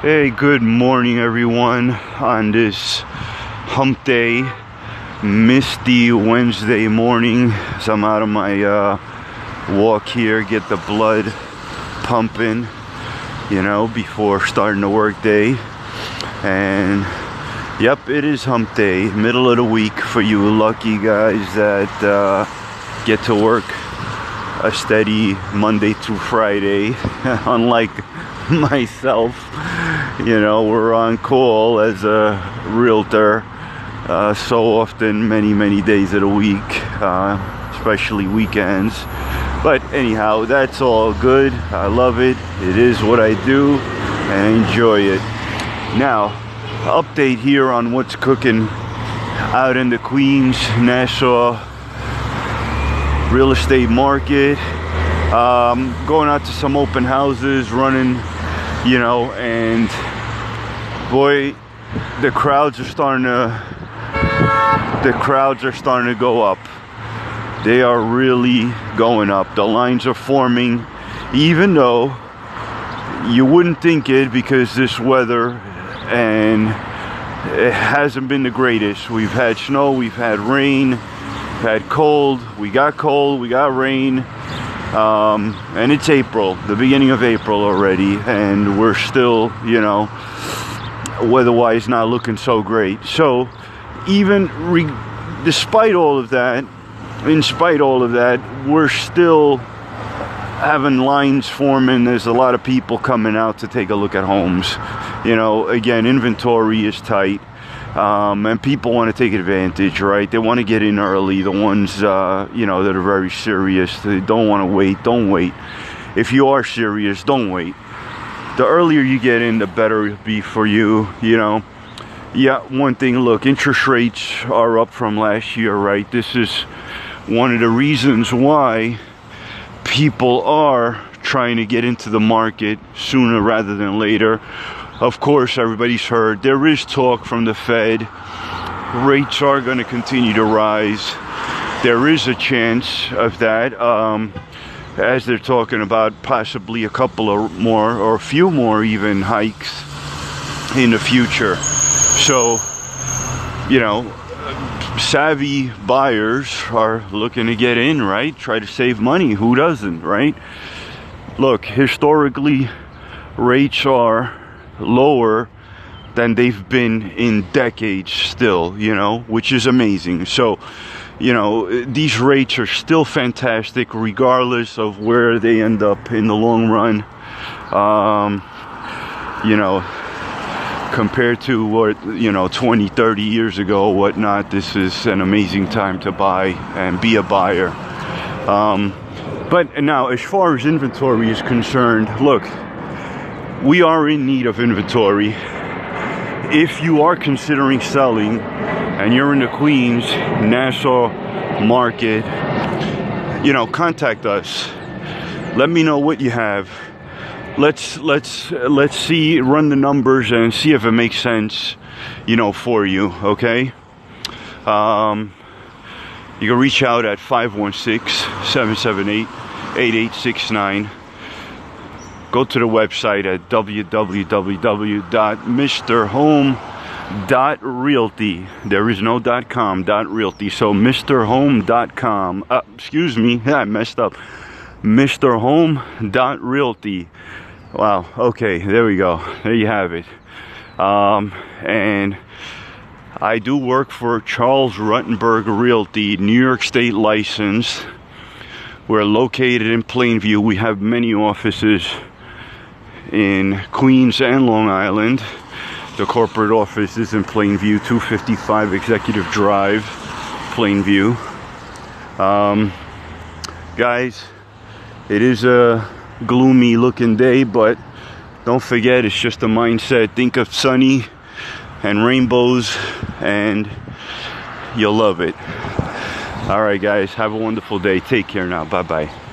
Hey, good morning, everyone, on this hump day, misty Wednesday morning. So I'm out of my uh, walk here, get the blood pumping, you know, before starting the work day. And yep, it is hump day, middle of the week for you lucky guys that uh, get to work a steady Monday through Friday, unlike myself. You know, we're on call as a realtor uh, so often, many, many days of the week, uh, especially weekends. But anyhow, that's all good. I love it. It is what I do and I enjoy it. Now, update here on what's cooking out in the Queens, Nassau real estate market. Um, going out to some open houses, running, you know, and boy, the crowds are starting to, the crowds are starting to go up. They are really going up. The lines are forming, even though you wouldn't think it because this weather and it hasn't been the greatest. We've had snow, we've had rain, we've had cold, we got cold, we got rain, um, and it's April, the beginning of April already, and we're still, you know, weather-wise not looking so great. So, even despite all of that, in spite all of that, we're still having lines forming. There's a lot of people coming out to take a look at homes. You know, again, inventory is tight. Um, and people want to take advantage, right? They want to get in early. The ones, uh, you know, that are very serious, they don't want to wait. Don't wait. If you are serious, don't wait. The earlier you get in, the better it'll be for you, you know. Yeah, one thing, look, interest rates are up from last year, right? This is one of the reasons why people are trying to get into the market sooner rather than later of course, everybody's heard there is talk from the Fed. Rates are going to continue to rise. There is a chance of that, um, as they're talking about possibly a couple of more or a few more even hikes in the future. So, you know, savvy buyers are looking to get in, right? Try to save money. Who doesn't, right? Look, historically, rates are lower than they've been in decades still, you know, which is amazing. So, you know, these rates are still fantastic regardless of where they end up in the long run. Um, you know, compared to what, you know, 20, 30 years ago, whatnot, this is an amazing time to buy and be a buyer. Um, but now, as far as inventory is concerned, look, we are in need of inventory. If you are considering selling and you're in the Queens, Nassau market, you know, contact us. Let me know what you have. Let's let's let's see run the numbers and see if it makes sense, you know, for you, okay? Um, you can reach out at 516-778-8869 go to the website at www.mrhome.realty. There is no .com, .realty. So mrhome.com. Uh, excuse me, I messed up. mrhome.realty. Wow. Okay, there we go. There you have it. Um, and I do work for Charles Rutenberg Realty, New York State license. We're located in Plainview. We have many offices in Queens and Long Island. The corporate office is in Plainview, 255 Executive Drive, Plainview. Um, guys, it is a gloomy looking day, but don't forget it's just a mindset. Think of sunny and rainbows, and you'll love it. All right, guys, have a wonderful day. Take care now. Bye bye.